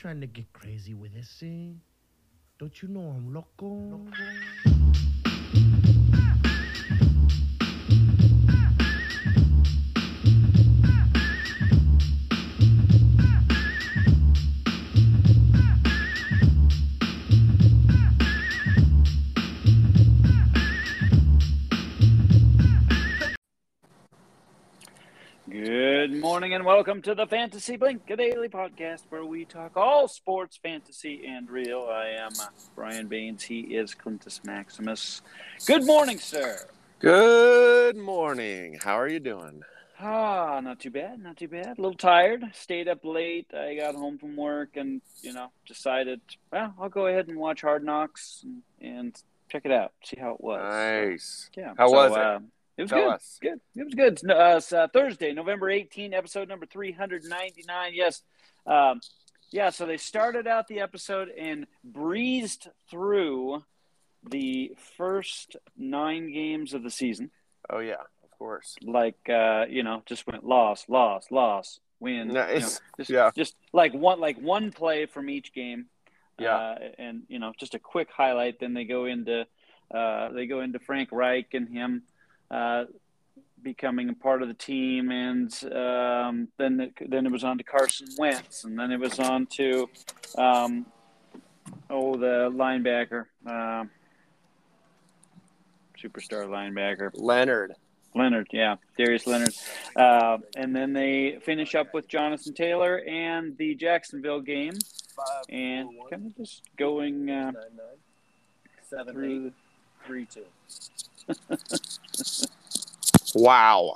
trying to get crazy with this, eh? Don't you know I'm loco? Good morning and welcome to the Fantasy Blink, a daily podcast where we talk all sports, fantasy, and real. I am Brian Baines. He is Clintus Maximus. Good morning, sir. Good morning. How are you doing? Ah, not too bad, not too bad. A little tired. Stayed up late. I got home from work and, you know, decided, well, I'll go ahead and watch Hard Knocks and, and check it out, see how it was. Nice. Yeah. How so, was it? uh, it was Tell good. us. Good. It was good. No, Uh, uh, Thursday, November 18, episode number 399. Yes. Um, yeah, so they started out the episode and breezed through the first nine games of the season. Oh yeah, of course. Like, uh, you know, just went loss, loss, loss, win. you know, Nice. just, Yeah. just like one, like one play from each game. Yeah. Uh, and you know, just a quick highlight. Then they go into uh, they go into Frank Reich and him uh, becoming a part of the team, and um, then it, then it was on to Carson Wentz, and then it was on to um, oh the linebacker, um superstar linebacker Leonard. Leonard, yeah, Darius Leonard, uh, and then they finish up with Jonathan Taylor and the Jacksonville game, and kind of just going uh, Seven, through. Eight, three, two. Wow.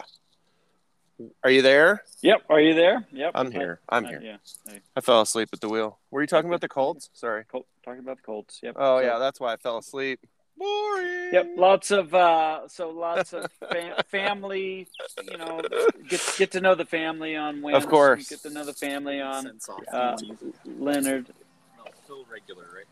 Are you there? Yep, are you there? Yep, I'm here. I'm Uh, here. yeah, Hey, I fell asleep at the wheel. Were you talking about the Colts? Sorry. Col- talking about the Colts. Yep. Oh So- yeah, that's why I fell asleep. Boring. Yep, lots of uh, so lots of fa- family. You know, get get to know the family on Wednesday. Of course. get to know the family on uh. Leonard. No, still regular, right?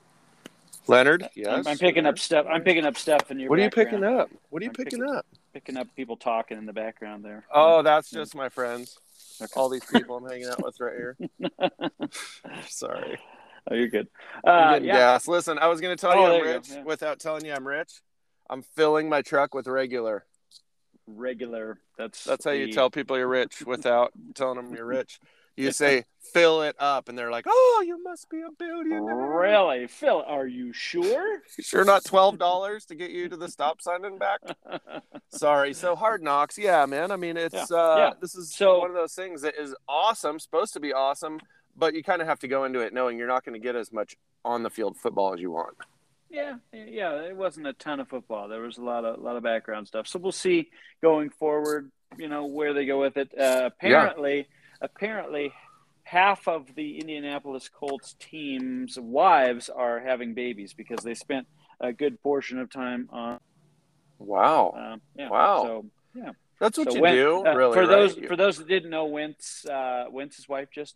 Leonard. Yes. I'm, I'm picking up stuff. I'm picking up stuff in your. What are you background. picking up? What are you I'm picking picking- up? Picking up people talking in the background there. Oh, that's just my friends. Okay. All these people I'm hanging out with right here. Sorry. Oh, you're good. I'm Uh, yeah. gas. Listen, I was going to tell Oh, you I'm you rich yeah. without telling you I'm rich. I'm filling my truck with regular. Regular. That's That's how you tell people you're rich without telling them you're rich. You say fill it up, and they're like, "Oh, you must be a billionaire." Really, Phil? Are you sure? Sure, not twelve dollars to get you to the stop sign and back. Sorry. So hard knocks, yeah, man. I mean, it's Yeah, uh, yeah. this is So- one of those things that is awesome, supposed to be awesome, but you kind of have to go into it knowing you're not going to get as much on the field football as you want. Yeah, yeah. It wasn't a ton of football. There was a lot of a lot of background stuff. So we'll see going forward. You know where they go with it. Uh, apparently, apparently, half of the Indianapolis Colts team's wives are having babies because they spent a good portion of time on. Wow, Um, yeah. Wow. So yeah. that's what so you Wen- do, uh, really. For right? those for those that didn't know, Wentz uh, Wentz's wife just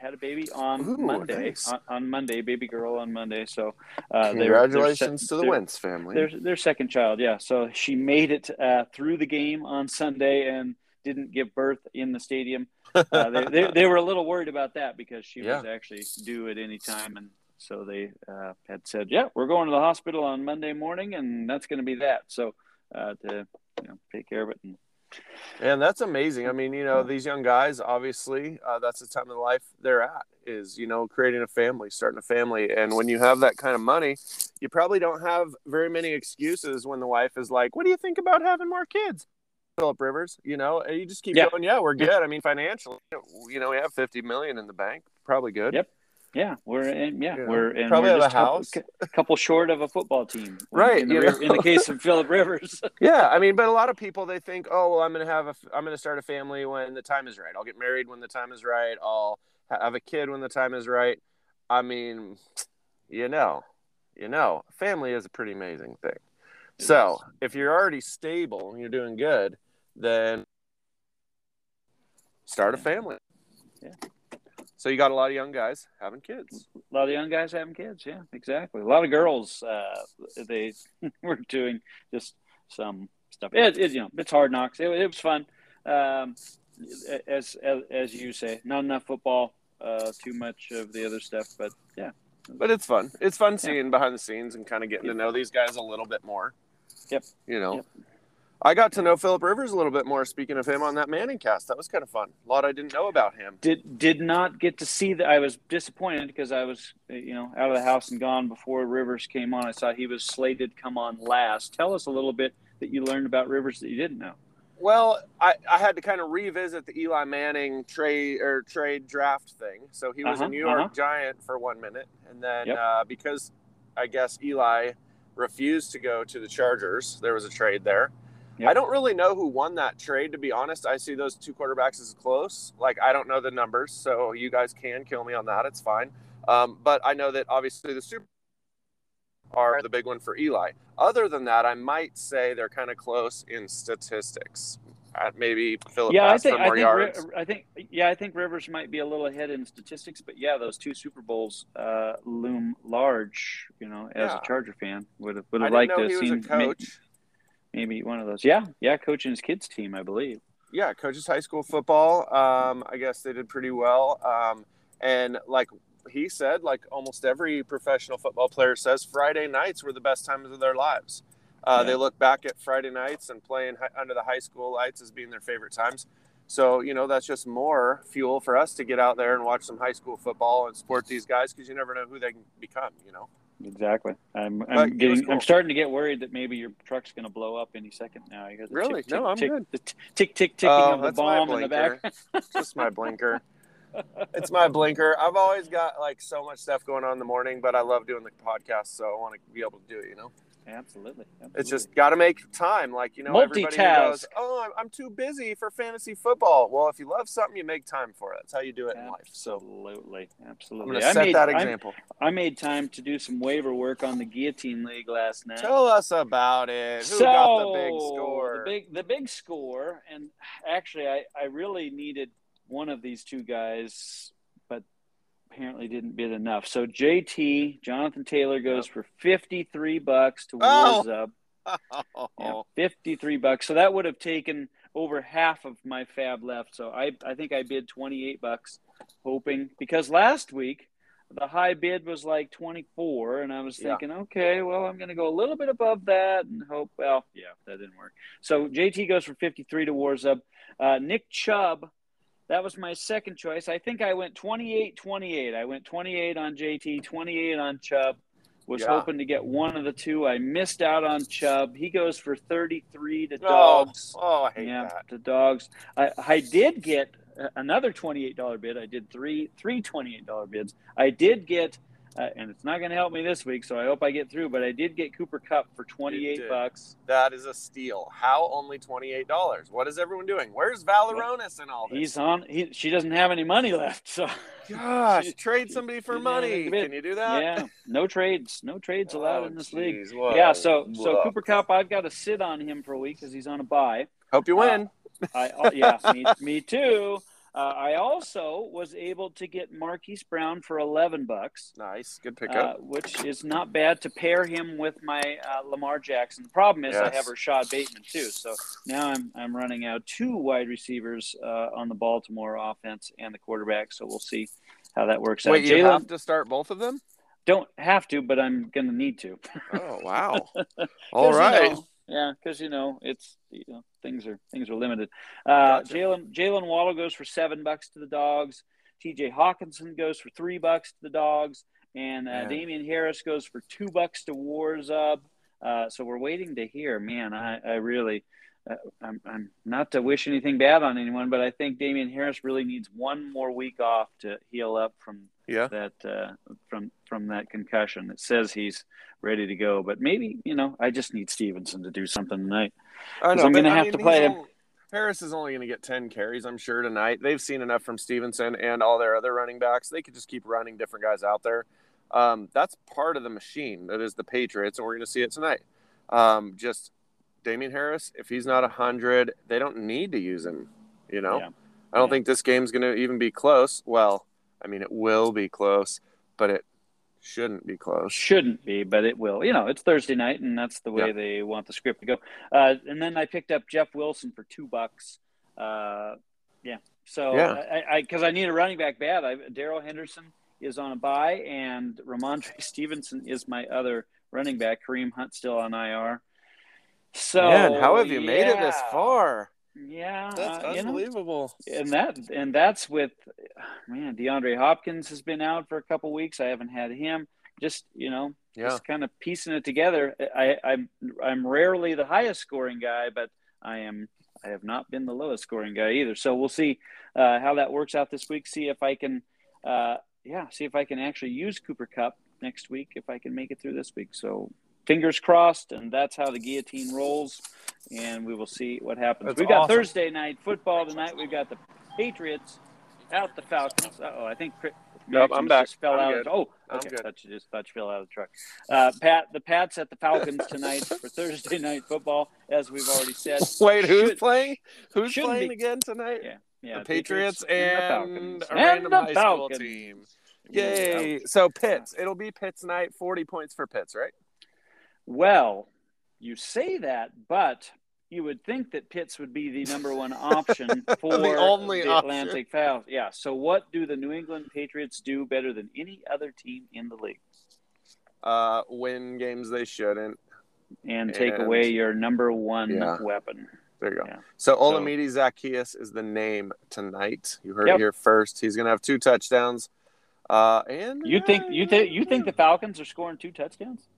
had a baby on Ooh, Monday. nice. On, on Monday, baby girl on Monday. So uh, they're- they're Congratulations to the they're- Wentz family. their their second child, yeah. So she made it uh, through the game on Sunday and didn't give birth in the stadium. Uh, they, they they were a little worried about that because she was actually due at any time, and so they uh, had said, "Yeah, we're going to the hospital on Monday morning, and that's going to be that." So uh, to you know take care of it. And, And that's amazing. I mean, you know, these young guys, obviously, uh, that's the time of life they're at is, you know, creating a family, starting a family. And when you have that kind of money, you probably don't have very many excuses when the wife is like, what do you think about having more kids? Philip Rivers, you know, and you just keep Yeah. going, yeah, we're good. I mean, financially, you know, we have 50 million in the bank, probably good. Yep. yeah, we're in, yeah, know, we're and probably we're have a couple- house. a couple short of a football team, Right, In the, you know. in the case of Philip Rivers, Yeah, I mean, but a lot of people they think, oh, well, I'm gonna have a, I'm gonna start a family when the time is right. I'll get married when the time is right. I'll have a kid when the time is right. I mean, you know, you know, family is a pretty amazing thing. So if you're already stable and you're doing good, then start a family. Yeah. So you got a lot of young guys having kids. a lot of young guys having kids. Yeah, exactly. A lot of girls. Uh, they were doing just some stuff. It, it you know it's hard knocks. It, it was fun. Um, as, as as you say, not enough football. uh, too much of the other stuff, but yeah. But it's fun. It's fun seeing behind the scenes and kind of getting to know these guys a little bit more. Yep. You know, Yep. I got to know Philip Rivers a little bit more. Speaking of him on that Manning cast, that was kind of fun. A lot I didn't know about him. Did did not get to see that. I was disappointed because I was you know out of the house and gone before Rivers came on. I saw he was slated to come on last. Tell us a little bit that you learned about Rivers that you didn't know. Well, I, I had to kind of revisit the Eli Manning trade or trade draft thing. So he was Uh-huh, a New York uh-huh. Giant for one minute, and then Yep. uh, because I guess Eli refused to go to the Chargers, there was a trade there. Yep. I don't really know who won that trade, to be honest. I see those two quarterbacks as close. Like I don't know the numbers, so you guys can kill me on that. It's fine. Um, but I know that obviously the Super are the big one for Eli. Other than that, I might say they're kind of close in statistics. Uh, maybe Philip yeah, I think I think, yards. I think yeah, I think Rivers might be a little ahead in statistics, but yeah, those two Super Bowls uh, loom large. You know, as Yeah. a Charger fan, would have would have liked to have seen a coach. maybe one of those. Yeah, yeah, coaching his kids team, I believe. yeah, coaches high school football. Um, I guess they did pretty well. Um, and like he said, like almost every professional football player says, Friday nights were the best times of their lives. Uh, Yeah. They look back at Friday nights and playing under the high school lights as being their favorite times. So you know that's just more fuel for us to get out there and watch some high school football and support these guys because you never know who they can become. You know. Exactly. I'm I'm getting cool. I'm starting to get worried that maybe your truck's going to blow up any second now. You got Really? Tick, No, tick, I'm tick, good. The t- tick tick ticking Oh, of the bomb in the back. just my blinker. It's my blinker. I've always got like so much stuff going on in the morning, but I love doing the podcast, so I want to be able to do it. You know, Absolutely. it's just got to make time. Like you know, Multitask. goes, "Oh, I'm, I'm too busy for fantasy football." Well, if you love something, you make time for it. That's how you do it in life. So Absolutely. I'm Absolutely. going to I set made, that I- example. I made time to do some waiver work on the Guillotine League last night. Tell us about it. Who so got the big score? The big, the big score, and actually, I, I really needed one of these two guys, apparently didn't bid enough. So JT Jonathan Taylor goes for fifty three bucks to Oh. Wars Up. Yeah, fifty three bucks. So that would have taken over half of my FAAB left. So I I think I bid twenty eight bucks, hoping because last week the high bid was like 24 and i was Yeah. thinking okay well i'm going to go a little bit above that and hope well yeah that didn't work so jt goes for 53 to wars up uh, nick chubb that was my second choice i think i went 28 28 i went 28 on jt 28 on chubb was Yeah. hoping to get one of the two i missed out on chubb he goes for 33 to Oh, dogs oh, I hate yeah, that. the dogs. I, I did get another twenty-eight dollar bid. I did three three twenty-eight dollar bids. I did get, uh, and it's not going to help me this week, so I hope I get through. But I did get Cooper Kupp for twenty-eight bucks. That is a steal. How only twenty eight dollars? What is everyone doing? Where's Valeronis and all this? He's on. He, she doesn't have any money left, so Gosh, She- trade somebody for money. Can you do that? yeah, no trades, no trades allowed Oh, in this league. geez, what Yeah, a so so. Cooper Kupp, I've got to sit on him for a week because he's on a buy. Hope you win. I oh, yeah, me, me too. Uh, I also was able to get Marquise Brown for eleven bucks. nice, good uh, pickup. which is not bad to pair him with my uh, Lamar Jackson. The problem is I Yes. have Rashod Bateman too, so now I'm I'm running out two wide receivers uh, on the Baltimore offense and the quarterback. So we'll see how that works Wait, out. you Jalen have to start both of them? don't have to, but I'm gonna need to. Oh wow! All right. you know, yeah, because you know it's you know things are things are limited. Uh, Gotcha. Jalen Jalen Waddle goes for seven bucks to the dogs. T.J. Hockenson goes for three bucks to the dogs, and uh. Damien Harris goes for two bucks to Wars Up. Uh, so we're waiting to hear. Man, I, I really, uh, I'm, I'm not to wish anything bad on anyone, but I think Damien Harris really needs one more week off to heal up from Yeah. that uh, from from that concussion. It says he's ready to go, but maybe you know I just need Stevenson to do something tonight. I 'Cause I'm gonna have mean, to play him. only- Harris is only going to get 10 carries, I'm sure, tonight. They've seen enough from Stevenson and all their other running backs. They could just keep running different guys out there. Um, that's part of the machine that is the Patriots, and we're going to see it tonight. Um, just Damien Harris, if he's not 100, they don't need to use him. You know, Yeah. I don't Yeah. think this game's going to even be close. Well, I mean, it will be close, but it shouldn't be close. Shouldn't be, but it will. You know, it's Thursday night, and that's the way Yeah. they want the script to go. Uh, and then I picked up Jeff Wilson for two bucks. Uh, yeah, So Yeah. I I because I, need a running back bad. Darrell Henderson is on a bye, and Rhamondre Stevenson is my other running back. Kareem Hunt still on IR. So Man, how have you made it this far? Yeah, That's uh, you know, unbelievable. and that and that's with man DeAndre Hopkins has been out for a couple weeks. I haven't had him. Just you know, Yeah. just kind of piecing it together. I, I'm I'm rarely the highest scoring guy, but I am I have not been the lowest scoring guy either. So we'll see uh, how that works out this week. See if I can, uh, yeah, see if I can actually use Cooper Kupp next week if I can make it through this week. So fingers crossed, and that's how the guillotine rolls. And we will see what happens. That's We've got awesome. Thursday night football tonight. We've got the Patriots out the Falcons. Uh oh, I think. Chris- Nope, I'm back. Just fell I'm out good. Of, oh, I'm okay. good. Thought you just thought you fell out of the truck. Uh, Pat, the Pats at the Falcons tonight for Thursday night football, as we've already said. Wait, who's Should- playing? Who's playing be- again tonight? Yeah, yeah. the Patriots, the and, Falcons. a And random the high school Falcons. team. Yay! So Pitts, it'll be Pitts night. Forty points for Pitts, right? Well, you say that, but you would think that Pitts would be the number one option for The only the. Atlantic Falcons. Yeah. So, what do the New England Patriots do better than any other team in the league? Uh, win games they shouldn't. And take And- away your number one Yeah. weapon. There you go. Yeah. So Olamide Zaccheaus is the name tonight. You heard Yep. it here first. He's gonna have two touchdowns. Uh, and You think you think you think the Falcons are scoring two touchdowns?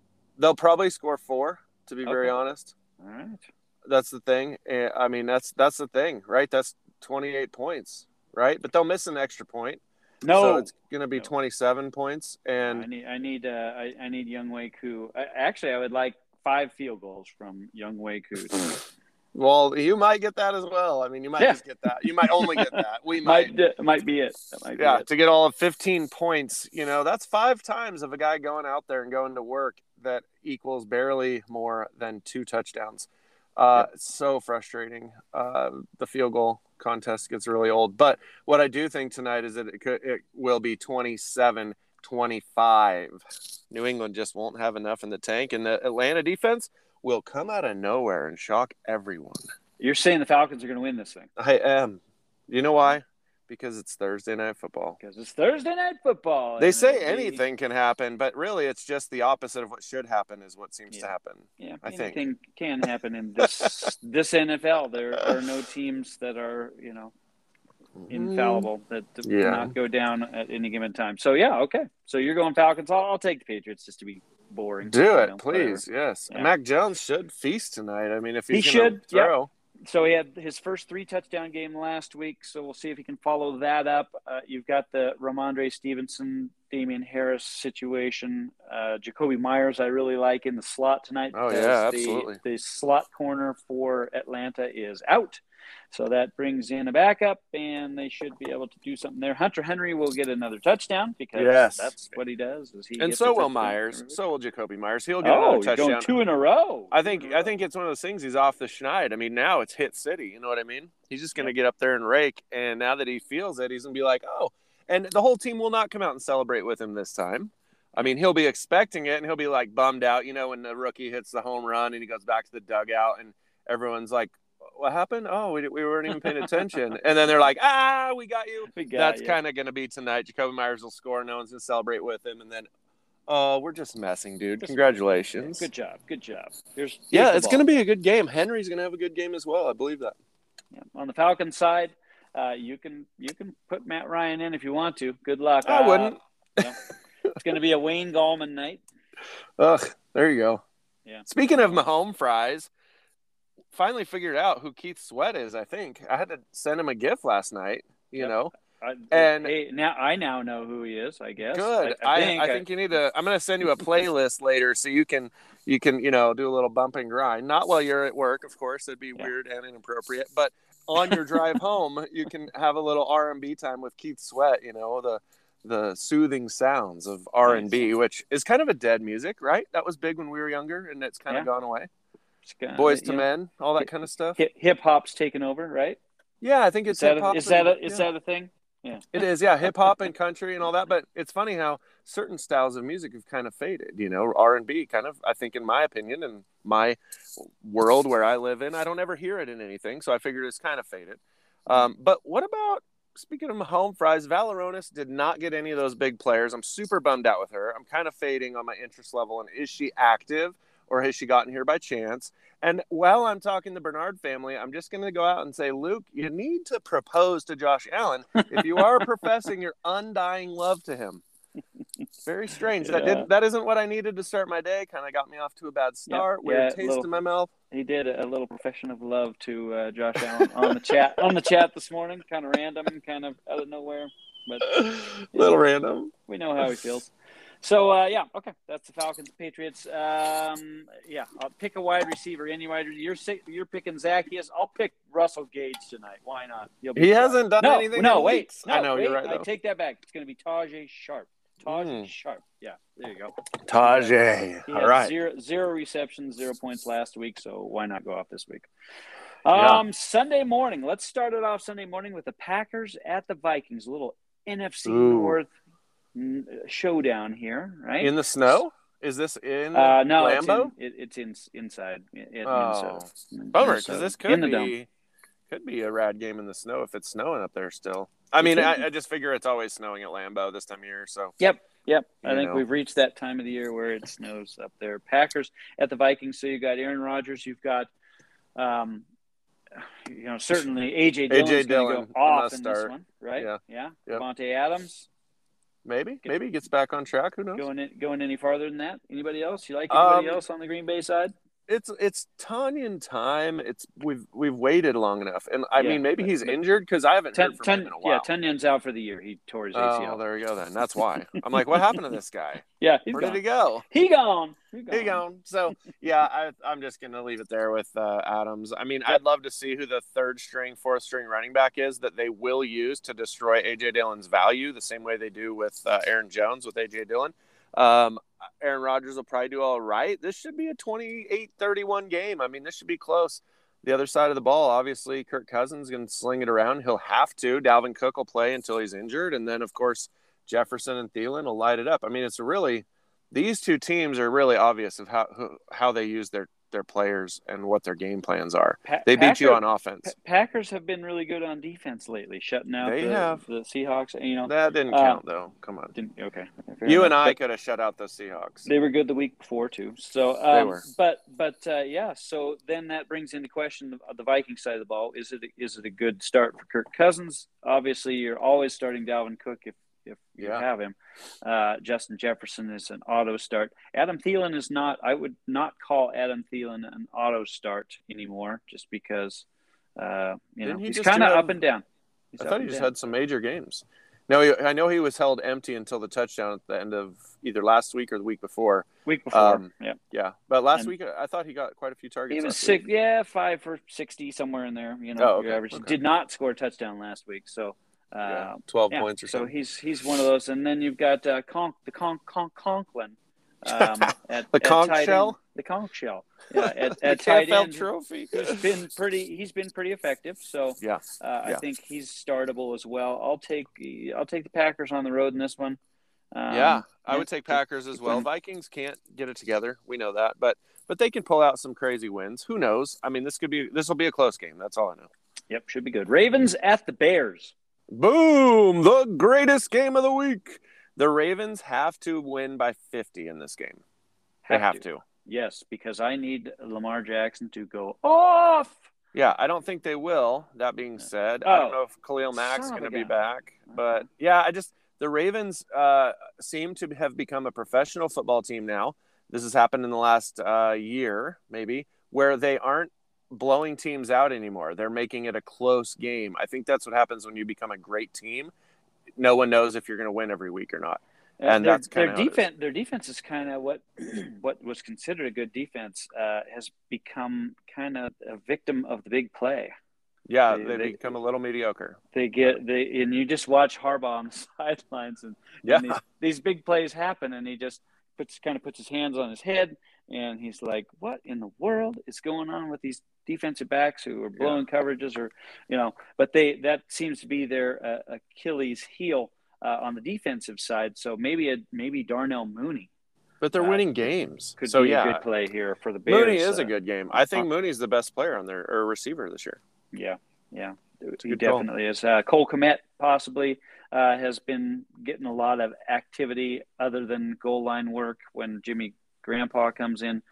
They'll probably score four? To be very honest, All right. that's the thing. I mean, that's that's the thing, right? That's twenty eight points, right? But they'll miss an extra point. No, so it's gonna be No. twenty seven points. And I need I need uh, I, I need Younghoe Koo. I, actually, I would like five field goals from Younghoe Koo. well, you might get that as well. I mean, you might Yeah. just get that. You might only get that. We might might. might be it. That might be yeah, it. to get all of 15 points, you know, that's five times of a guy going out there and going to work that equals barely more than two touchdowns. Uh, so frustrating. Uh, the field goal contest gets really old. But what I do think tonight is that it, could, it will be 27 25. New England just won't have enough in the tank, and the Atlanta defense will come out of nowhere and shock everyone. You're saying the Falcons are going to win this thing I am. You know why? Because it's Thursday night football. because it's Thursday night football. They say anything can happen, but really it's just the opposite of what should happen is what seems to happen. Yeah, I think. anything can happen in this this NFL. There are no teams that are you know infallible that do. Yeah. not go down at any given time. So yeah, okay. So you're going Falcons. I'll, I'll take the Patriots just to be boring. Do it, know, please. Yes. Yeah. Mac Jones should feast tonight. I mean, if He should, yep. So he had his first three touchdown game last week. So we'll see if he can follow that up. Uh, you've got the Rhamondre Stevenson, Damien Harris situation. Uh, Jakobi Meyers, I really like in the slot tonight. Oh, yeah, the- absolutely. The, slot corner for Atlanta is out. So that brings in a backup, and they should be able to do something there. Hunter Henry will get another touchdown because Yes. that's what he does. Is he And so will touchdown. Meyers. So will Jakobi Meyers. He'll get oh, another you're touchdown. going two in a row. I think I think it's one of those things. He's off the schneid. I mean, now it's hit city. You know what I mean? He's just going to get up there and rake. And now that he feels it, he's going to be like, oh. And the whole team will not come out and celebrate with him this time. I mean, he'll be expecting it, and he'll be like bummed out. You know, when the rookie hits the home run and he goes back to the dugout, and everyone's like, "What happened? Oh, we, we weren't even paying attention." and then they're like, "Ah, we got you." We got That's kind of going to be tonight. Jakobi Meyers will score. No one's going to celebrate with him, and then, oh, we're just messing, dude. Just- Congratulations. Good job. Good job. Here's, here's Yeah, it's going to be a good game. Henry's going to have a good game as well. I believe that. Yeah. On the Falcons side, uh, you can you can put Matt Ryan in if you want to. Good luck. I Uh, wouldn't. it's going to be a Wayne Gallman night. Ugh, there you go. Yeah. Speaking of Mahomes fries, finally figured out who Keith Sweat is. I think I had to send him a gift last night. You Yep. know, I, And- hey, now I now know who he is. I guess. good. I, I, think. I think you need to. I'm going to send you a playlist later so you can you can you know do a little bump and grind. Not while you're at work, of course. It'd be Yeah. weird and inappropriate. But on your drive home, you can have a little R and B time with Keith Sweat. You know the the soothing sounds of R and B, which is kind of a dead music, right? That was big when we were younger, and it's kind of gone away. Kinda, Boys to know, Men, all that kind of stuff. Hip hop's taken over, right? Yeah, I think it's that hip hop. is that a, is yeah. that a thing? Yeah. It is, yeah, hip hop and country and all that. But it's funny how certain styles of music have kind of faded. You know, R and B, kind of. I think, in my opinion, in my world where I live in, I don't ever hear it in anything. So I figured it's kind of faded. Um, but what about speaking of home fries, Valeronis did not get any of those big players. I'm super bummed out with her. I'm kind of fading on my interest level. And is she active or has she gotten here by chance? And while I'm talking the Bernard family, I'm just going to go out and say, Luke, you need to propose to Josh Allen if you are professing your undying love to him. Very strange. That Yeah. did that isn't what I needed to start my day. Kind of got me off to a bad start. Weird yeah, taste little- in my mouth. He did a little profession of love to uh, Josh Allen on the chat on the chat this morning, kind of random, kind of out of nowhere, but Little random. we know how he feels. So uh, yeah, okay, that's the Falcons, Patriots. Um, yeah, I'll pick a wide receiver, any wide. You're you're picking Zaccheaus. I'll pick Russell Gage tonight. Why not? He hasn't done no, anything. No, in wait, weeks. no, I know wait, you're right. I take that back. It's going to be Tajay Sharpe. Tajay Mm. Sharpe. Yeah, there you go. Tajay. All right. Zero zero receptions, zero points last week. So why not go off this week? Yeah. Um, Sunday morning. Let's start it off Sunday morning with the Packers at the Vikings. A little NFC Ooh. North showdown here, right? In the snow? Is this in uh, no, it's, Lambeau? in, it, it's in, inside in, Oh. Minnesota. Bummer, because this could the dome. be could be a rad game in the snow if it's snowing up there still. I mean, I. I just figure it's always snowing at Lambeau this time of year. So Yep, yep. I think know. we've reached that time of the year where it snows up there. Packers at the Vikings. So you've got Aaron Rodgers. You've got, um, you know, certainly AJ Dillon's A.J. Dillon, go off in this one, right? Yeah. Yeah. Yep. Davante Adams maybe maybe he gets back on track. Who knows? going in, going any farther than that? Anybody else? You like anybody Um, else on the Green Bay side? It's it's Tonyan time. It's we've we've waited long enough, and I Yeah, mean maybe but- he's but- injured because I haven't Ten, heard from ten, him in a while. yeah. Tonyan's out for the year. He tore his ACL. Oh, there we go. Then that's why I'm like, what happened to this guy? yeah, he's Where gone. did he go? He gone. He gone. He gone. So yeah, I, I'm just gonna leave it there with uh, Adams. I mean, I'd love to see who the third string, fourth string running back is that they will use to destroy AJ Dillon's value, the same way they do with uh, Aaron Jones with AJ Dillon. Um, Aaron Rodgers will probably do all right. This should be a 28-31 game. I mean, this should be close. The other side of the ball, obviously, Kirk Cousins going to sling it around. He'll have to. Dalvin Cook will play until he's injured, and then of course Jefferson and Thielen will light it up. I mean, it's really these two teams are really obvious of how how they use their their players and what their game plans are. Pa- They beat you on offense. Pa- Packers have been really good on defense lately, shutting out They the, have. the Seahawks. You know, That didn't Uh, count though. Come on. didn't okay. You enough. and I But could have shut out the Seahawks. they were good the week before too. So um, were. But but uh, yeah. So then that brings into question the, the Viking side of the ball. Is it is it a good start for Kirk Cousins? Obviously, you're always starting Dalvin Cook if if you Yeah. have him. Uh, Justin Jefferson is an auto start. Adam Thielen is not. I would not call Adam Thielen an auto start anymore, just because. Uh, you Didn't know, he he's kind of up and down. He's I thought he just down. had some major games. No, he, I know he was held empty until the touchdown at the end of either last week or the week before. week before. um, yeah, Yeah, but last And- week I thought he got quite a few targets. he was six, week. Yeah, five for sixty somewhere in there. You know, Oh, okay, your average. okay. Did not score a touchdown last week, so. Yeah, Twelve yeah, points or so So he's he's one of those, and then you've got uh, Conk, the Conk Conk Conklin, um, at, The conch shell? the conch shell, yeah, at, the at tight end. trophy. He's been pretty. He's been pretty effective. So Yeah, uh, I think he's startable as well. I'll take I'll take the Packers on the road in this one. Um, yeah, I would take Packers as well. Vikings can't get it together. We know that, but but they can pull out some crazy wins. Who knows? I mean, this could be this will be a close game. That's all I know. Yep, should be good. Ravens at the Bears. Boom! The greatest game of the week. The Ravens have to win by 50 in this game. They have to. Yes, because I need Lamar Jackson to go off. Yeah, I don't think they will. That being said, I Oh, don't know if Khalil Mack's going to be back, but yeah, I just the Ravens uh, seem to have become a professional football team now. This has happened in the last uh, year, maybe, where they aren't blowing teams out anymore. They're making it a close game. I think that's what happens when you become a great team. No one knows if you're going to win every week or not. And their, that's their defense. Their defense is kind of what what was considered a good defense uh, has become kind of a victim of the big play. Yeah, They- they, they- become a little mediocre. They get they and you just watch Harbaugh on the sidelines and, Yeah, and these, these big plays happen and he just puts kind of puts his hands on his head and he's like, "What in the world is going on with these defensive backs who are blowing coverages or you know?" But they that seems to be their uh, Achilles heel uh, on the defensive side. So maybe a maybe Darnell Mooney but they're Uh, winning games. could so be yeah, a good play here for the Bears. Mooney is uh, a good game. I think uh, Mooney's the best player on their or receiver this year. Yeah, yeah. he definitely is. Uh, Cole Kmet possibly uh, has been getting a lot of activity other than goal line work when Jimmy Grandpa comes in.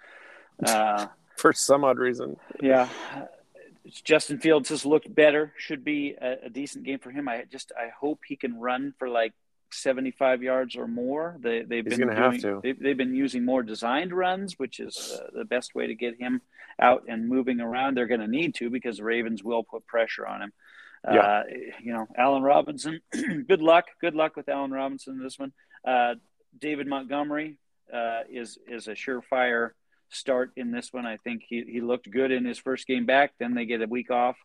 Uh, For some odd reason. yeah, Justin Fields has looked better. Should be a, a decent game for him. I just I hope he can run for like 75 yards or more. They, they've He's been gonna have to. They've, they've been using more designed runs, which is uh, the best way to get him out and moving around. They're going to need to because the Ravens will put pressure on him. Yeah. Uh, you know, Allen Robinson. good luck. Good luck with Allen Robinson in this one. Uh, David Montgomery uh, is is a surefire start in this one. I think he, he looked good in his first game back. Then they get a week off,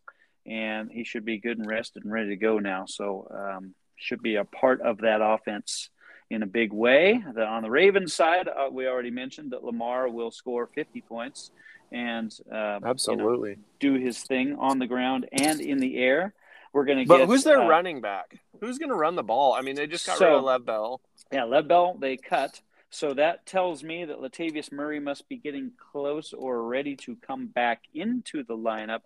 and he should be good and rested and ready to go now. So um, should be a part of that offense in a big way. The, on the Ravens side, uh, we already mentioned that Lamar will score 50 points and uh, you know, Absolutely. do his thing on the ground and in the air. We're going to But get who's their uh, running back? Who's going to run the ball? I mean, they just got So- rid of Lev Bell. Yeah, Lev Bell, they cut. So that tells me that Latavius Murray must be getting close or ready to come back into the lineup.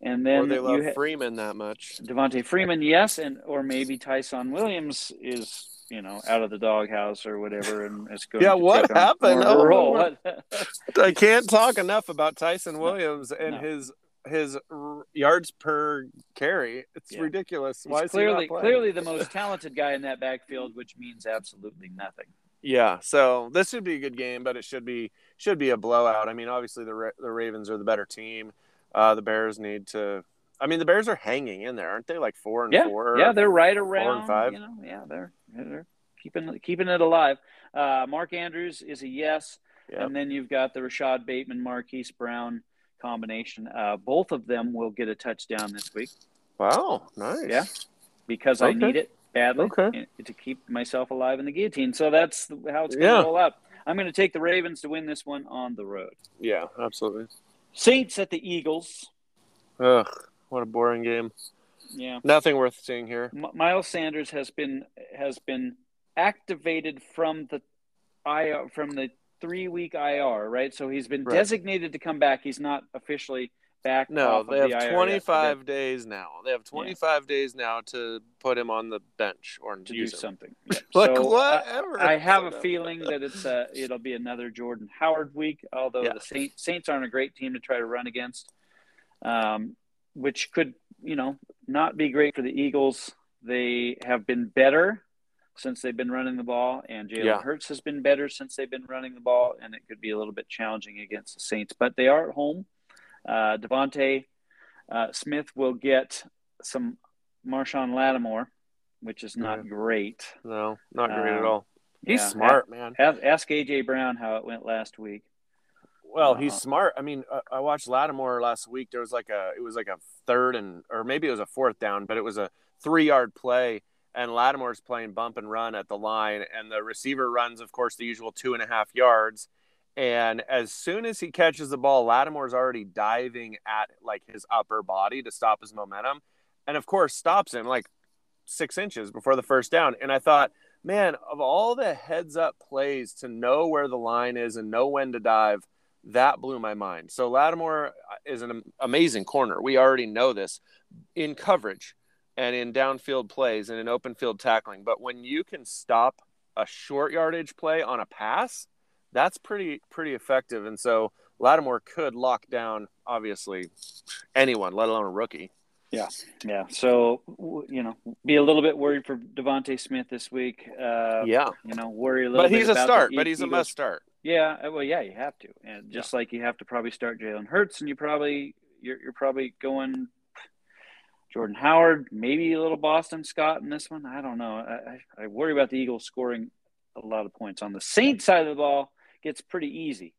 And then Or they love you ha- Freeman that much. Devonta Freeman, yes, and or maybe Ty'Son Williams is you know out of the doghouse or whatever, and it's going. Yeah, to what take happened? more Oh, role. what- What- I can't talk enough about Ty'Son Williams and No. his his yards per carry. It's Yeah. ridiculous. He's Why is clearly he not playing? clearly the most talented guy in that backfield, which means absolutely nothing. Yeah, so this should be a good game, but it should be should be a blowout. I mean, obviously the Ra- the Ravens are the better team. Uh, the Bears need to. I mean, the Bears are hanging in there, aren't they? Like four and Yeah, four. yeah, they're right around four and five. You know, yeah, they're they're keeping keeping it alive. Uh, Mark Andrews is a yes, Yep. and then you've got the Rashod Bateman, Marquise Brown combination. Uh, both of them will get a touchdown this week Wow, nice. Yeah. because I need it badly Okay. to keep myself alive in the guillotine. So that's how it's going to Yeah. roll up. I'm going to take the Ravens to win this one on the road. yeah, absolutely. Saints at the Eagles. Ugh, what a boring game. Yeah. Nothing worth seeing here. M- Miles Sanders has been has been activated from the IR from the three week IR, right? So he's been Right. designated to come back. He's not officially back. No, they have the IR yet 25 days now. They have 25 days now to put him on the bench or to, do something. Yep. Like So, uh, whatever. I have a feeling that it's a it'll be another Jordan Howard week. Although Yeah. the Saints Saints aren't a great team to try to run against, um, which could you know not be great for the Eagles. They have been better since they've been running the ball, and Jalen Yeah. Hurts has been better since they've been running the ball, and it could be a little bit challenging against the Saints. But they are at home. Uh, DeVonta uh, Smith will get some Marshon Lattimore, which is not Yeah. great. No, not great at Um, all. He's yeah. smart, man. Ask, ask AJ Brown how it went last week. Well, he's Uh, smart. I mean, uh, I watched Lattimore last week. There was like a, it was like a third and, or maybe it was a fourth down, but it was a three yard play. And Lattimore's playing bump and run at the line. And the receiver runs, of course, the usual two and a half yards. And as soon as he catches the ball, Lattimore's already diving at like his upper body to stop his momentum. And of course, stops him like six inches before the first down. And I thought, man, of all the heads up plays to know where the line is and know when to dive, that blew my mind. So Lattimore uh, is an amazing corner. We already know this in coverage and in downfield plays and in open field tackling. But when you can stop a short yardage play on a pass, that's pretty pretty effective. And so Lattimore could lock down obviously anyone, let alone a rookie. Yeah. Yeah. So, you know, be a little bit worried for DeVonta Smith this week. Uh, yeah, You know, worry a little but he's a start. the But he's a must start. Yeah. uh, Well, yeah, you have to. And just like you have to probably start Jalen Hurts, and you probably, you're, you're probably going Jordan Howard, maybe a little Boston Scott in this one. I don't know. I, I, I worry about the Eagles scoring a lot of points. On the Saints side of the ball, gets pretty easy.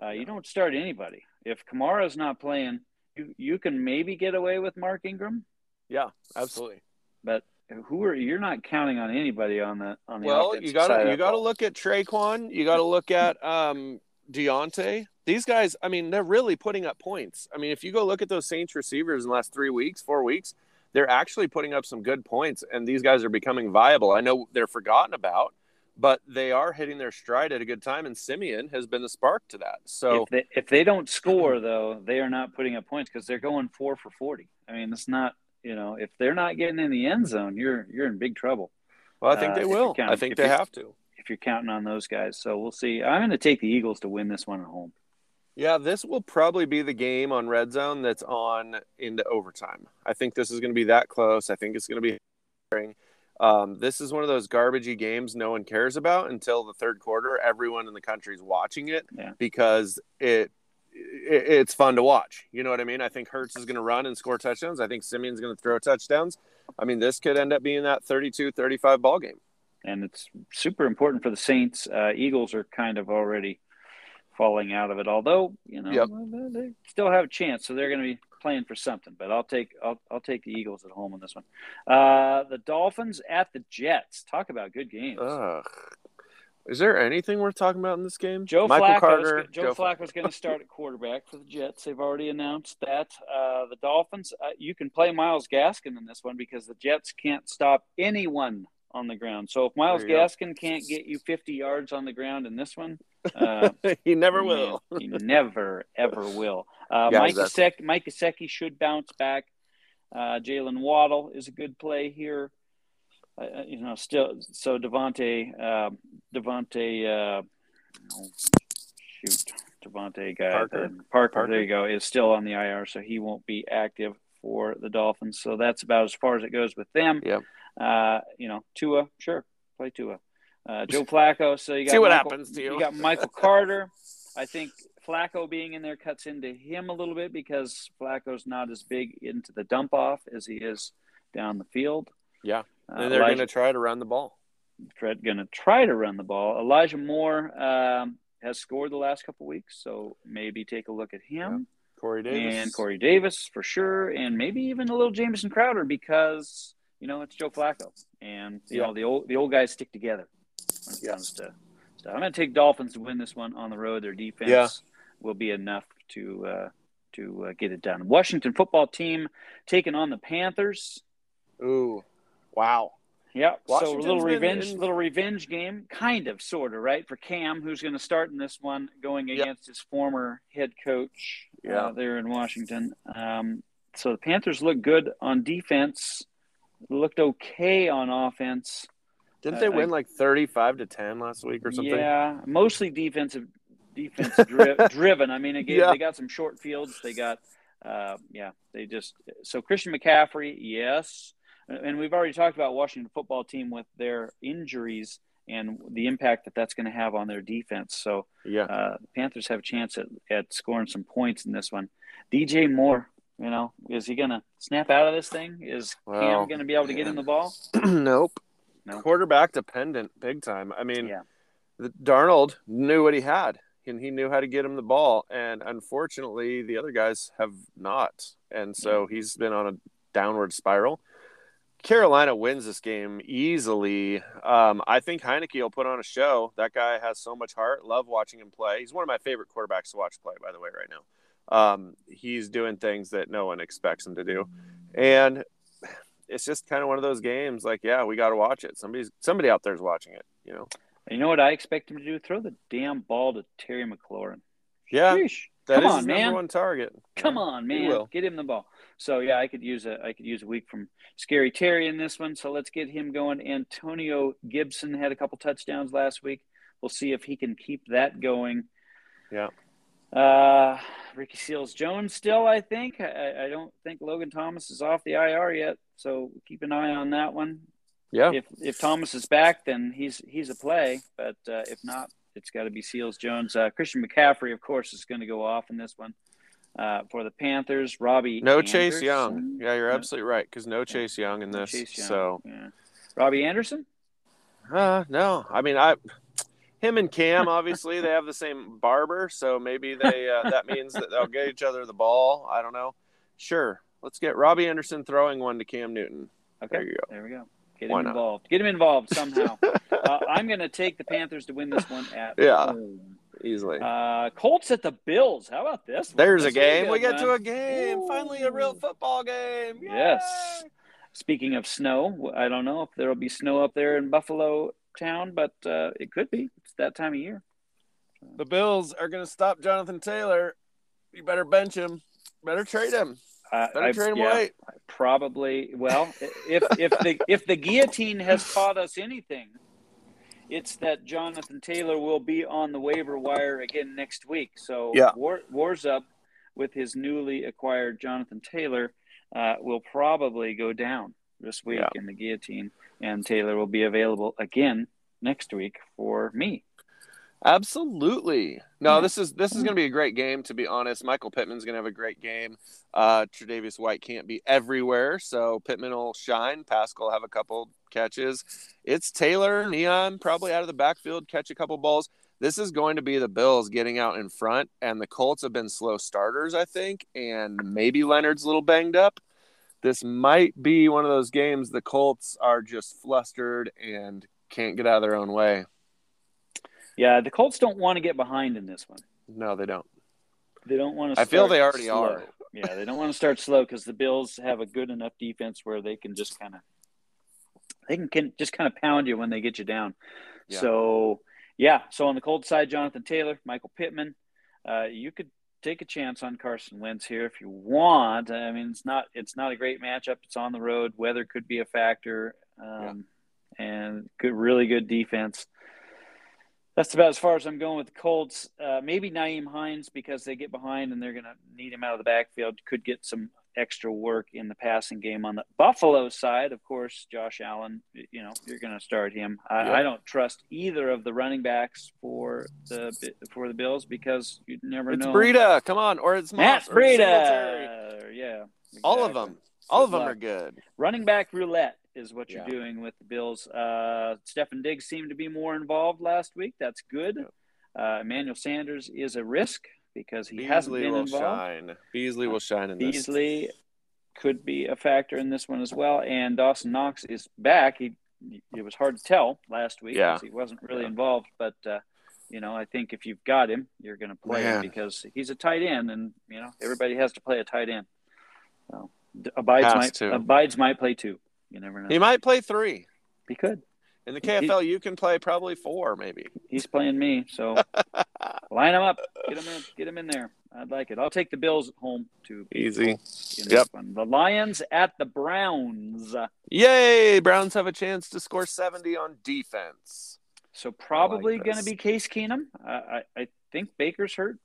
Uh, you don't start anybody. If Kamara's not playing, you, you can maybe get away with Mark Ingram, Yeah, absolutely. but who are you're not counting on anybody on the on the Well, you gotta you got to look at Tre'Quan. You got to look at um, Deonte. These guys, I mean, they're really putting up points. I mean, if you go look at those Saints receivers in the last three weeks, four weeks, they're actually putting up some good points, and these guys are becoming viable. I know they're forgotten about, but they are hitting their stride at a good time, and Siemian has been the spark to that. So if they if they don't score though, they are not putting up points because they're going four for forty. I mean, it's not you know, if they're not getting in the end zone, you're you're in big trouble. Well, I think Uh, they if will. counting- I think they have to. If you're counting on those guys, so we'll see. I'm going to take the Eagles to win this one at home. Yeah, this will probably be the game on Red Zone that's on into overtime. I think this is going to be that close. I think it's going to be. Um, this is one of those garbagey games no one cares about until the third quarter. Everyone in the country is watching it Yeah. because it, it it's fun to watch. You know what I mean? I think Hurts is going to run and score touchdowns. I think Siemian's going to throw touchdowns. I mean, this could end up being that 32-35 ball game. and it's super important for the Saints. Uh, Eagles are kind of already falling out of it, although you know Yep. they they still have a chance, so they're going to be playing for something. But I'll take I'll, I'll take the Eagles at home on this one. Uh, the Dolphins at the Jets. Talk about good games. Ugh. Is there anything worth talking about in this game? Joe Michael Flacco's, Carter. Joe, Flacco's going to start at quarterback for the Jets. They've already announced that. Uh, the Dolphins, uh, you can play Myles Gaskin in this one because the Jets can't stop anyone on the ground. So if Myles you go. Gaskin can't get you 50 yards on the ground in this one, uh, he never will. he never ever will. Uh, Yeah, Mike. Gesicki, Mike should bounce back. Uh, Jalen Waddle is a good play here. Uh, Uh, you know, still so DeVante, uh, DeVante, uh, oh, shoot, DeVante guy Parker. Parker, Parker. There you go. Is still on the IR, so he won't be active for the Dolphins. So that's about as far as it goes with them. Yep. Uh, you know, Tua, sure, play Tua. Uh, Joe Flacco. So you got See what Michael- happens to you. You got Michael Carter. I think Flacco being in there cuts into him a little bit because Flacco's not as big into the dump off as he is down the field. Yeah. Uh, and they're Elijah going to try to run the ball. Fred going to try to run the ball. Elijah Moore um, has scored the last couple weeks, so maybe take a look at him Corey Davis. and Corey Davis for sure, and maybe even a little Jamison Crowder because you know it's Joe Flacco, and you Yeah. know the old the old guys stick together when it Yeah. comes to stuff. I'm going to take Dolphins to win this one on the road. Their defense Yeah. Will be enough to uh, to uh, get it done. Washington football team taking on the Panthers. Ooh, wow. Yeah, so a little revenge, in- little revenge game, kind of, sort of, right? For Cam, who's going to start in this one, going Yep. against his former head coach Yeah. uh, there in Washington. Um, so the Panthers look good on defense, looked okay on offense. Didn't Uh, they I- win like 35 to 10 last week or something? Yeah, mostly defensive, defense dri- driven. I mean, again, Yeah. they got some short fields. They got, uh, yeah, they just so Christian McCaffrey, yes, and we've already talked about Washington football team with their injuries and the impact that that's going to have on their defense. So Yeah. uh, the Panthers have a chance at, at scoring some points in this one. DJ Moore, you know, is he going to snap out of this thing? Is Well, Cam going to be able to get man. him the ball? nope. No. Quarterback dependent, big time. I mean, Yeah. the, Darnold knew what he had, and he knew how to get him the ball. And unfortunately, the other guys have not. And so he's been on a downward spiral. Carolina wins this game easily. Um, I think Heinicke will put on a show. That guy has so much heart. Love watching him play. He's one of my favorite quarterbacks to watch play, by the way, right now. Um, he's doing things that no one expects him to do. And it's just kind of one of those games like, yeah, we got to watch it. Somebody's somebody out there's watching it, you know. You know what I expect him to do? Throw the damn ball to Terry McLaurin. Yeah, Sheesh. that Come is on, his man. number one target. Come Yeah, on, man. Get him the ball. So yeah, I could use a I could use a week from Scary Terry in this one. So let's get him going. Antonio Gibson had a couple touchdowns last week. We'll see if he can keep that going. Yeah. Uh, Ricky Seals Jones still, I think. I, I don't think Logan Thomas is off the IR yet, so keep an eye on that one. Yeah, If if Thomas is back, then he's he's a play. But uh, if not, it's got to be Seals Jones. Uh, Christian McCaffrey, of course, is going to go off in this one uh, for the Panthers. Robbie no Anderson. Chase Young. Yeah, you're absolutely right because no Chase Young in this. Chase Young. So yeah. Robbie Anderson. Uh, no, I mean, I, him and Cam, obviously, they have the same barber, so maybe they uh, that means that they'll get each other the ball. I don't know. Sure, let's get Robbie Anderson throwing one to Cam Newton. Okay, There you go. There we go. Get Why him not? involved. Get him involved somehow. uh, I'm going to take the Panthers to win this one at Yeah. home. Easily. Uh, Colts at the Bills. How about this? one? There's a This will be game. good, We get man. to a game. Finally, a real football game. Yay! Yes. Speaking of snow, I don't know if there'll be snow up there in Buffalo town, but uh, it could be. It's that time of year. The Bills are going to stop Jonathan Taylor. You better bench him. Better trade him. Better I- trade him yeah, away. Probably. Well, if if the if the guillotine has taught us anything, it's that Jonathan Taylor will be on the waiver wire again next week. So Yeah. War, Wars up with his newly acquired Jonathan Taylor uh, will probably go down this week Yeah. in the guillotine, and Taylor will be available again next week for me. Absolutely. No, this is this is going to be a great game. To be honest, Michael Pittman's going to have a great game. Uh, Tre'Davious White can't be everywhere, so Pittman will shine. Pascal will have a couple catches. It's Taylor, Neon probably out of the backfield, catch a couple balls. This is going to be the Bills getting out in front, and the Colts have been slow starters, I think, and maybe Leonard's a little banged up. This might be one of those games the Colts are just flustered and can't get out of their own way. Yeah, the Colts don't want to get behind in this one. No, they don't. They don't want to. I feel they already slow. are. Yeah, they don't want to start slow because the Bills have a good enough defense where they can just kind of they can, can just kind of pound you when they get you down. Yeah. So yeah, so on the cold side, Jonathan Taylor, Michael Pittman, uh, you could take a chance on Carson Wentz here if you want. I mean, it's not it's not a great matchup. It's on the road. Weather could be a factor, um, and good, really good defense. That's about as far as I'm going with the Colts. Uh, maybe Nyheim Hines because they get behind and they're going to need him out of the backfield. Could get some extra work in the passing game on the Buffalo side. Of course, Josh Allen. You know you're going to start him. I, Yep. I don't trust either of the running backs for the for the Bills because you never It's know. It's Breida, come on, or it's Matt Moss, or Singletary. Breida. Yeah. All of them, all of Good them are good. Running back roulette is what you're doing with the Bills. Uh, Stefon Diggs seemed to be more involved last week. That's good. Uh, Emmanuel Sanders is a risk because he hasn't been will involved. shine. Beasley will shine in this. Beasley could be a factor in this one as well. And Dawson Knox is back. He it was hard to tell last week Yeah. because he wasn't really Yeah. involved. But uh, you know, I think if you've got him, you're going to play him because he's a tight end, and you know everybody has to play a tight end. So abides might to. abides might play two. You never know. He might play three He could. in the KFL. You can play probably four, maybe. He's playing me, so line him up. Get him in. Get him in there. I'd like it. I'll take the Bills home too. Easy. Yep. The Lions at the Browns. Yay! Browns have a chance to score seventy on defense. So probably this. going to be Case Keenum. I, I I think Baker's hurt.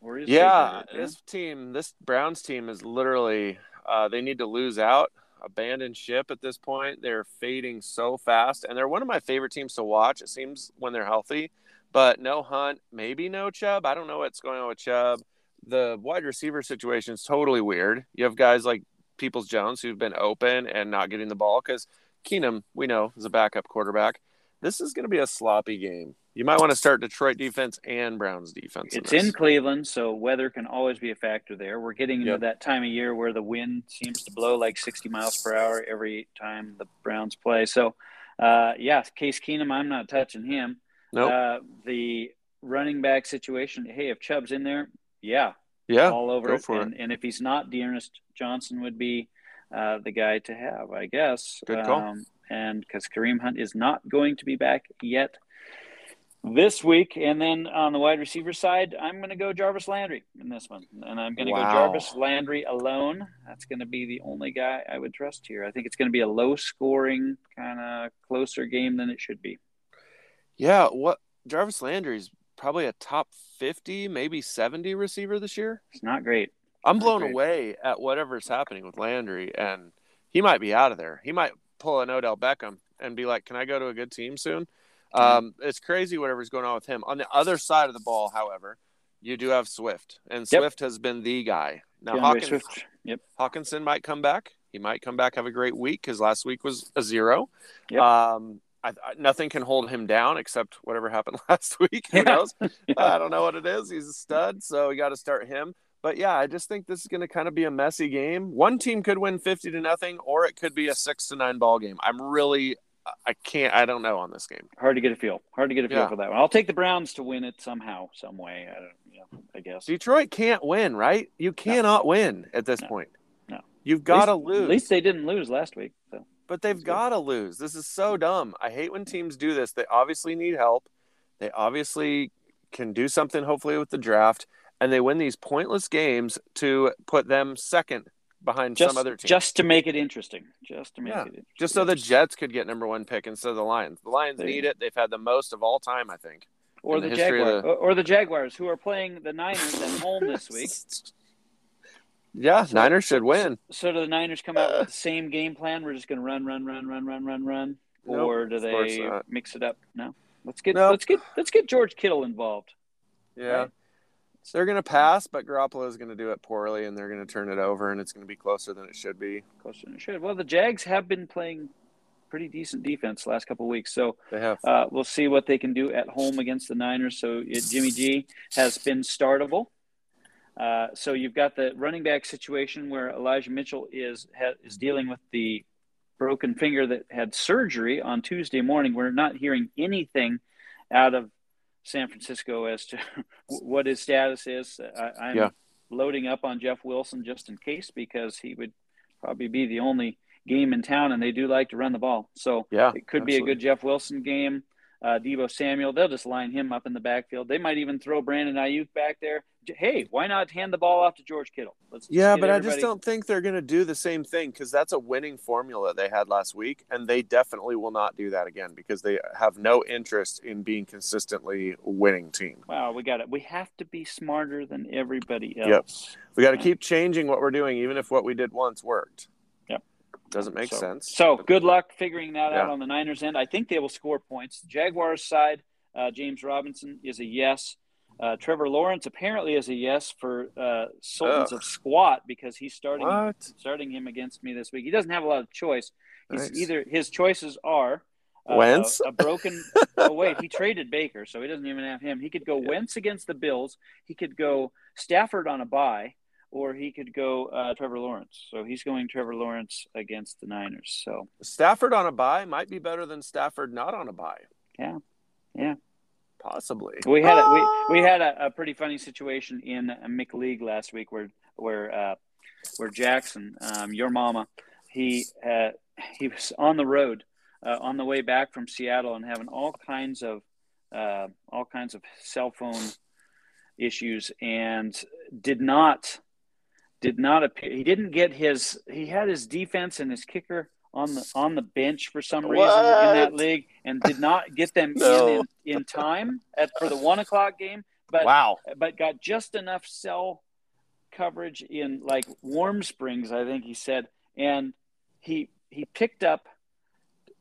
Or is Yeah, hurt? this team, this Browns team is literally uh, they need to lose out, abandon ship at this point. They're fading so fast, and they're one of my favorite teams to watch. It seems when they're healthy, but no Hunt, maybe no Chubb. I don't know what's going on with Chubb. The wide receiver situation is totally weird. You have guys like Peoples Jones who've been open and not getting the ball because Keenum, we know, is a backup quarterback. This is going to be a sloppy game. You might want to start Detroit defense and Browns defense. It's this. in Cleveland, so weather can always be a factor there. We're getting into Yep. that time of year where the wind seems to blow like 60 miles per hour every time the Browns play. So, uh, yeah, Case Keenum, I'm not touching him. Nope. Uh, the running back situation, hey, if Chubb's in there, yeah, yeah. all over go it. and, and if he's not, D'Ernest Johnson would be uh, the guy to have, I guess. Good call. Um, and because Kareem Hunt is not going to be back yet this week. And then on the wide receiver side, I'm going to go Jarvis Landry in this one. And I'm going to Wow. go Jarvis Landry alone. That's going to be the only guy I would trust here. I think it's going to be a low scoring, kind of closer game than it should be. Yeah, what Jarvis Landry's probably a top 50, maybe 70 receiver this year. It's not great. I'm blown great. away at whatever's happening with Landry and he might be out of there. He might pull an Odell Beckham and be like, "Can I go to a good team soon?" Um, it's crazy whatever's going on with him. On the other side of the ball, however, you do have Swift, and Yep. Swift has been the guy. Now Hawkins, Swift. Yep. Hockenson might come back. He might come back have a great week because last week was a zero. Yep. Um, I, I, nothing can hold him down except whatever happened last week. Who Yeah. knows? Yeah. I don't know what it is. He's a stud, so we got to start him. But yeah, I just think this is going to kind of be a messy game. One team could win fifty to nothing, or it could be a six to nine ball game. I'm really, I can't, I don't know on this game. Hard to get a feel. Hard to get a feel Yeah. for that one. I'll take the Browns to win it somehow, some way. I don't, you know, I guess. Detroit can't win, right? You cannot win at this No. point. No. You've got to lose. At least they didn't lose last week. So But they've got to lose. This is so dumb. I hate when teams do this. They obviously need help. They obviously can do something, hopefully, with the draft. And they win these pointless games to put them second behind just, some other team. just to make it interesting. Just to make Yeah. it interesting. just so the Jets could get number one pick instead of the Lions. The Lions There you need it. They've had the most of all time, I think. or the, the Jaguars, the- or, or the Jaguars, who are playing the Niners at home this week. Yeah, So- Niners should win. So do the Niners come out with the same game plan? We're just going to run, run, run, run, run, run, run, Nope, or do they mix it up? No. Let's get Nope. let's get let's get George Kittle involved. Yeah. Right. They're going to pass, but Garoppolo is going to do it poorly, and they're going to turn it over, and it's going to be closer than it should be. Closer than it should. Well, the Jags have been playing pretty decent defense the last couple weeks, so They have. uh, we'll see what they can do at home against the Niners. So it, Jimmy G has been startable. Uh, so you've got the running back situation where Elijah Mitchell is ha, is dealing with the broken finger that had surgery on Tuesday morning. We're not hearing anything out of San Francisco as to what his status is. I, I'm Yeah. loading up on Jeff Wilson just in case because he would probably be the only game in town, and they do like to run the ball. So yeah. it could be a good Jeff Wilson game. Uh, Deebo Samuel, they'll just line him up in the backfield. They might even throw Brandon Aiyuk back there. Hey, why not hand the ball off to George Kittle? Let's Yeah, but I just don't think they're going to do the same thing because that's a winning formula they had last week, and they definitely will not do that again because they have no interest in being consistently winning team. Wow, we got it. We have to be smarter than everybody else. Yep. We got to keep changing what we're doing, even if what we did once worked. Doesn't make so, sense. So good luck figuring that out on the Niners end. I think they will score points. The Jaguars side, uh, James Robinson is a yes. Uh, Trevor Lawrence apparently is a yes for uh, Sultans Ugh. of Squat because he's starting What? starting him against me this week. He doesn't have a lot of choice. He's Nice. either his choices are uh, Wentz? a, a broken. oh wait, he traded Baker, so he doesn't even have him. He could go Wentz against the Bills. He could go Stafford on a bye, or he could go uh, Trevor Lawrence. So he's going Trevor Lawrence against the Niners. So Stafford on a bye might be better than Stafford not on a bye. Yeah. Yeah. Possibly. we had a, Ah! we we had a, a pretty funny situation in a Mick League last week where where uh, where Jackson, um, your mama, he uh, he was on the road uh, on the way back from Seattle and having all kinds of uh, all kinds of cell phone issues and did not did not appear. He didn't get his. He had his defense and his kicker on the on the bench for some reason in that league and did not get them No. in, in in time at for the one o'clock game. But wow. but got just enough cell coverage in like Warm Springs, I think he said, and he he picked up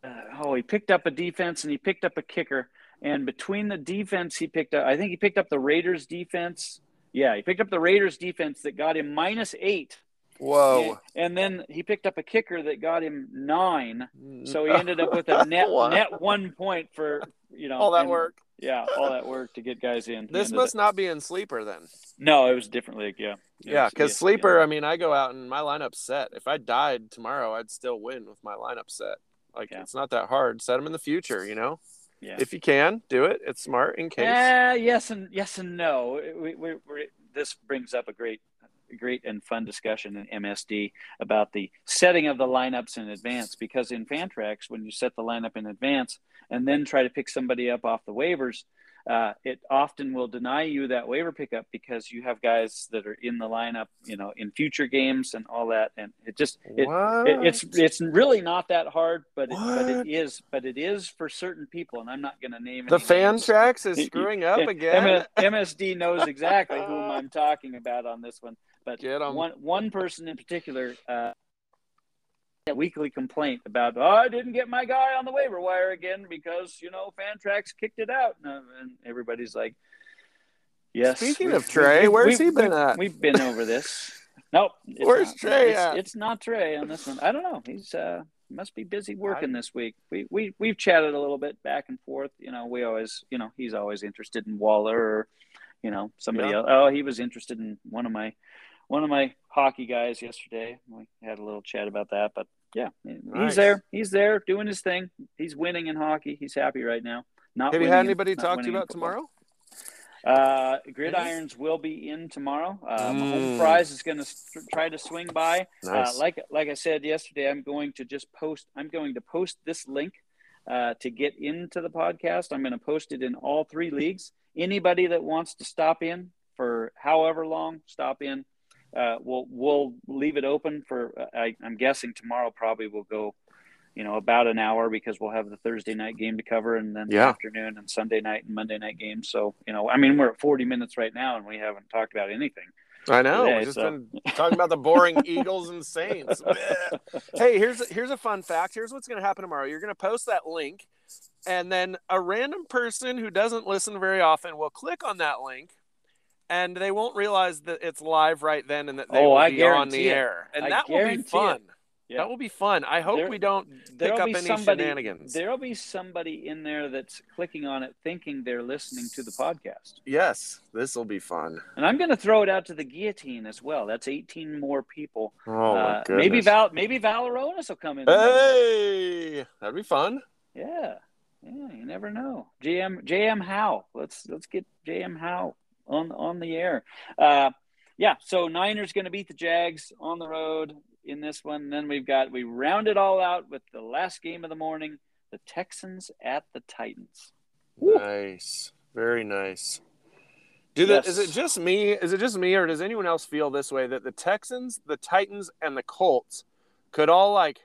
uh, oh he picked up a defense and he picked up a kicker, and between the defense he picked up, I think he picked up the Raiders defense. Yeah, he picked up the Raiders defense that got him minus eight, Whoa. and, and then he picked up a kicker that got him nine. So he ended up with a net net one point for you know All that and- work. Yeah, all that work to get guys in. This must not be in sleeper then. no, it was a different league. Yeah. It Yeah, because ESPN. sleeper. I mean, I go out and my lineup's set. If I died tomorrow, I'd still win with my lineup set. Like Yeah. it's not that hard. Set them in the future. You know, Yeah. if you can do it, it's smart in case. Uh, yes and yes and no. We, we, we, this brings up a great, great and fun discussion in MSD about the setting of the lineups in advance. Because in Fantrax, when you set the lineup in advance and then try to pick somebody up off the waivers, uh, it often will deny you that waiver pickup because you have guys that are in the lineup, you know, in future games and all that, and it just it, it, it's it's really not that hard, but it, but it is but it is for certain people, and I'm not going to name it. the Fantrax is screwing up again. MSD knows exactly whom I'm talking about on this one, but one one person in particular. Uh, weekly complaint about oh I didn't get my guy on the waiver wire again because you know Fantrax kicked it out and, uh, and everybody's like yes Speaking of Trey, where's he been at? we've been over this nope it's Where's not. Trey it's, at? it's not Trey on this one I don't know he's uh must be busy working this week we, we we've chatted a little bit back and forth you know we always you know he's always interested in Waller or you know somebody Yeah. else oh he was interested in one of my one of my hockey guys yesterday we had a little chat about that but yeah he's Nice. there he's there doing his thing he's winning in hockey he's happy right now not Have you had anybody not talk to you about tomorrow? Uh, Gridirons will be in tomorrow. Um, Home Mm. Fries is going to try to swing by. Nice. Uh, like like I said yesterday, I'm going to just post. I'm going to post this link uh, to get into the podcast. I'm going to post it in all three leagues. Anybody that wants to stop in for however long, stop in. Uh, we'll we'll leave it open for. I, I'm guessing tomorrow probably will go, you know, about an hour because we'll have the Thursday night game to cover, and then Yeah. the afternoon and Sunday night and Monday night games. So you know, I mean, we're at 40 minutes right now, and we haven't talked about anything. I know. today, We've just so- been talking about the boring Eagles and Saints. hey, here's here's a fun fact. Here's what's going to happen tomorrow. You're going to post that link, and then a random person who doesn't listen very often will click on that link, and they won't realize that it's live right then and that they Oh, will I be on the it. air, and I that will be fun. Yeah. That will be fun. I hope There- we don't pick up any somebody. shenanigans. There'll be somebody in there that's clicking on it, thinking they're listening to the podcast. Yes, this will be fun. And I'm going to throw it out to the guillotine as well. That's 18 more people. Oh Uh, goodness. maybe Val, maybe Valeronis will come in. Hey, that'd be fun. Yeah, yeah. You never know. JM JM Howe. Let's let's get JM Howe on on the air. Uh, yeah. So Niners going to beat the Jags on the road in this one. Then we've got we round it all out with the last game of the morning: the Texans at the Titans. Woo. Nice, very nice. Do the, Yes. is it just me? Is it just me, or does anyone else feel this way that the Texans, the Titans, and the Colts could all like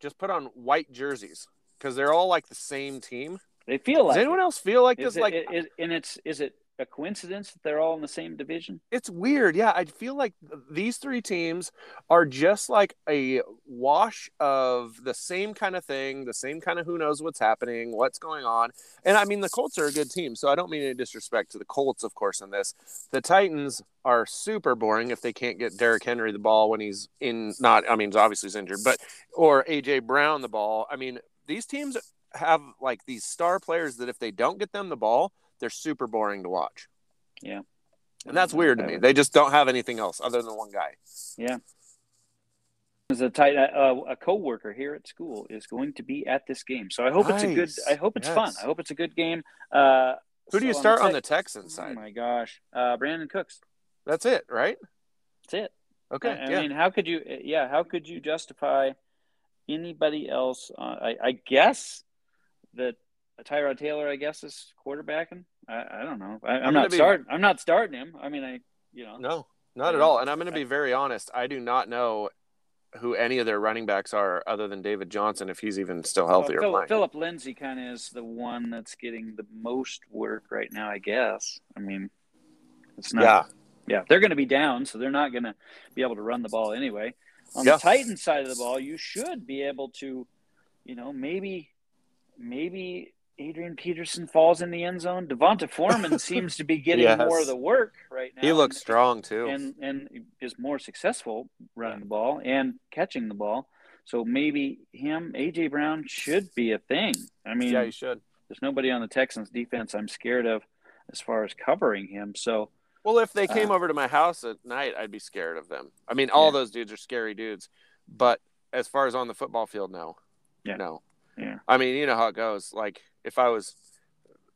just put on white jerseys because they're all like the same team? They feel like Does anyone else feel like it. this? It, like is, and it's is it a coincidence that they're all in the same division? it's weird. Yeah, I feel like these three teams are just like a wash of the same kind of thing, the same kind of who knows what's happening, what's going on. And I mean, the Colts are a good team, so I don't mean any disrespect to the Colts, of course, in this. The Titans are super boring if they can't get Derrick Henry the ball when he's in, not, I mean, obviously he's injured, but, or AJ Brown the ball. I mean, these teams have like these star players that if they don't get them the ball, they're super boring to watch. Yeah. And that's weird to me. They just don't have anything else other than one guy. Yeah. There's a tight uh, a coworker here at school is going to be at this game, so I hope it's a good. I hope it's fun. I hope it's a good game. Uh, Who do you so start on Tex- the Texans side? Oh my gosh, uh, Brandin Cooks. That's it, right? That's it. Okay. I, I yeah. mean, how could you? Yeah, how could you justify anybody else? Uh, I, I guess that Tyrod Taylor, I guess, is quarterbacking. I, I don't know. I, I'm, I'm not gonna be- starting. I'm not starting him. I mean, I you know. no, not at all. And I'm going to be very honest. I do not know who any of their running backs are other than David Johnson, if he's even still healthy Well, or Philip, playing. Philip Lindsay kind of is the one that's getting the most work right now, I guess. I mean, it's not. yeah. Yeah, they're going to be down, so they're not going to be able to run the ball anyway. On Yeah. the Titans side of the ball, you should be able to, you know, maybe, maybe Adrian Peterson falls in the end zone. Devonta Freeman seems to be getting Yes. more of the work right now. He looks strong too. and and is more successful running the ball and catching the ball. So maybe him, AJ Brown, should be a thing. I mean, yeah, you should. there's nobody on the Texans defense I'm scared of as far as covering him. So Well, if they came Uh, over to my house at night, I'd be scared of them. I mean, all Yeah. those dudes are scary dudes, but as far as on the football field, no, Yeah. no. Yeah. I mean, you know how it goes. Like if I was,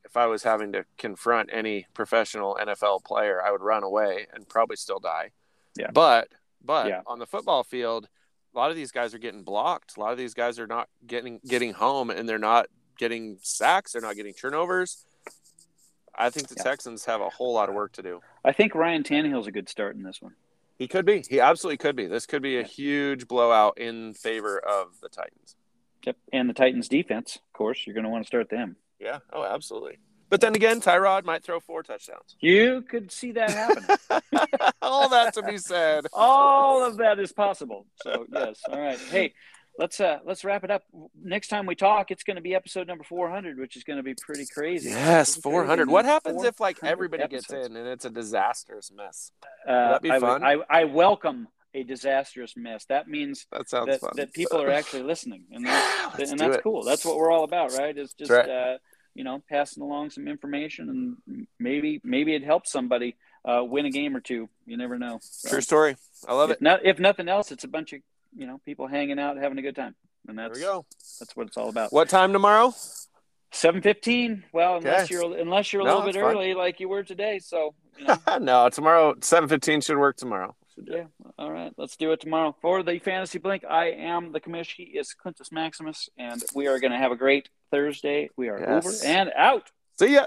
if I was having to confront any professional NFL player, I would run away and probably still die. Yeah. But but Yeah. on the football field, a lot of these guys are getting blocked. A lot of these guys are not getting getting home, and they're not getting sacks. They're not getting turnovers. I think the Yeah. Texans have a whole lot of work to do. I think Ryan Tannehill's a good start in this one. He could be. He absolutely could be. This could be a huge blowout in favor of the Titans. Yep. And the Titans defense, of course, you're going to want to start them. Yeah. Oh, absolutely. But then again, Tyrod might throw four touchdowns. You could see that happen. All that to be said. All of that is possible. So yes. All right. Hey, let's uh let's wrap it up. Next time we talk, it's going to be episode number 400, which is going to be pretty crazy. Yes, four hundred. What happens if like 400 everybody gets in and it's a disastrous mess? Uh, that be I, would- fun? I, I welcome a disastrous mess. That means That sounds that, fun. that people are actually listening, and that's, and that's it. cool. That's what we're all about, right? It's just right. uh, you know passing along some information, and maybe maybe it helps somebody uh, win a game or two. You never know. So, True story. I love if it. not, if nothing else, it's a bunch of you know people hanging out, having a good time, and There that's we go. that's what it's all about. What time tomorrow? Seven fifteen. Well, unless Okay. you're unless you're a No, little bit it's fine. early, like you were today. So you know, no, tomorrow seven fifteen should work tomorrow. Should do. Yeah. All right. Let's do it tomorrow. For the Fantasy Blink, I am the commish. He is Quintus Maximus, and we are going to have a great Thursday. We are Yes. over and out. See ya.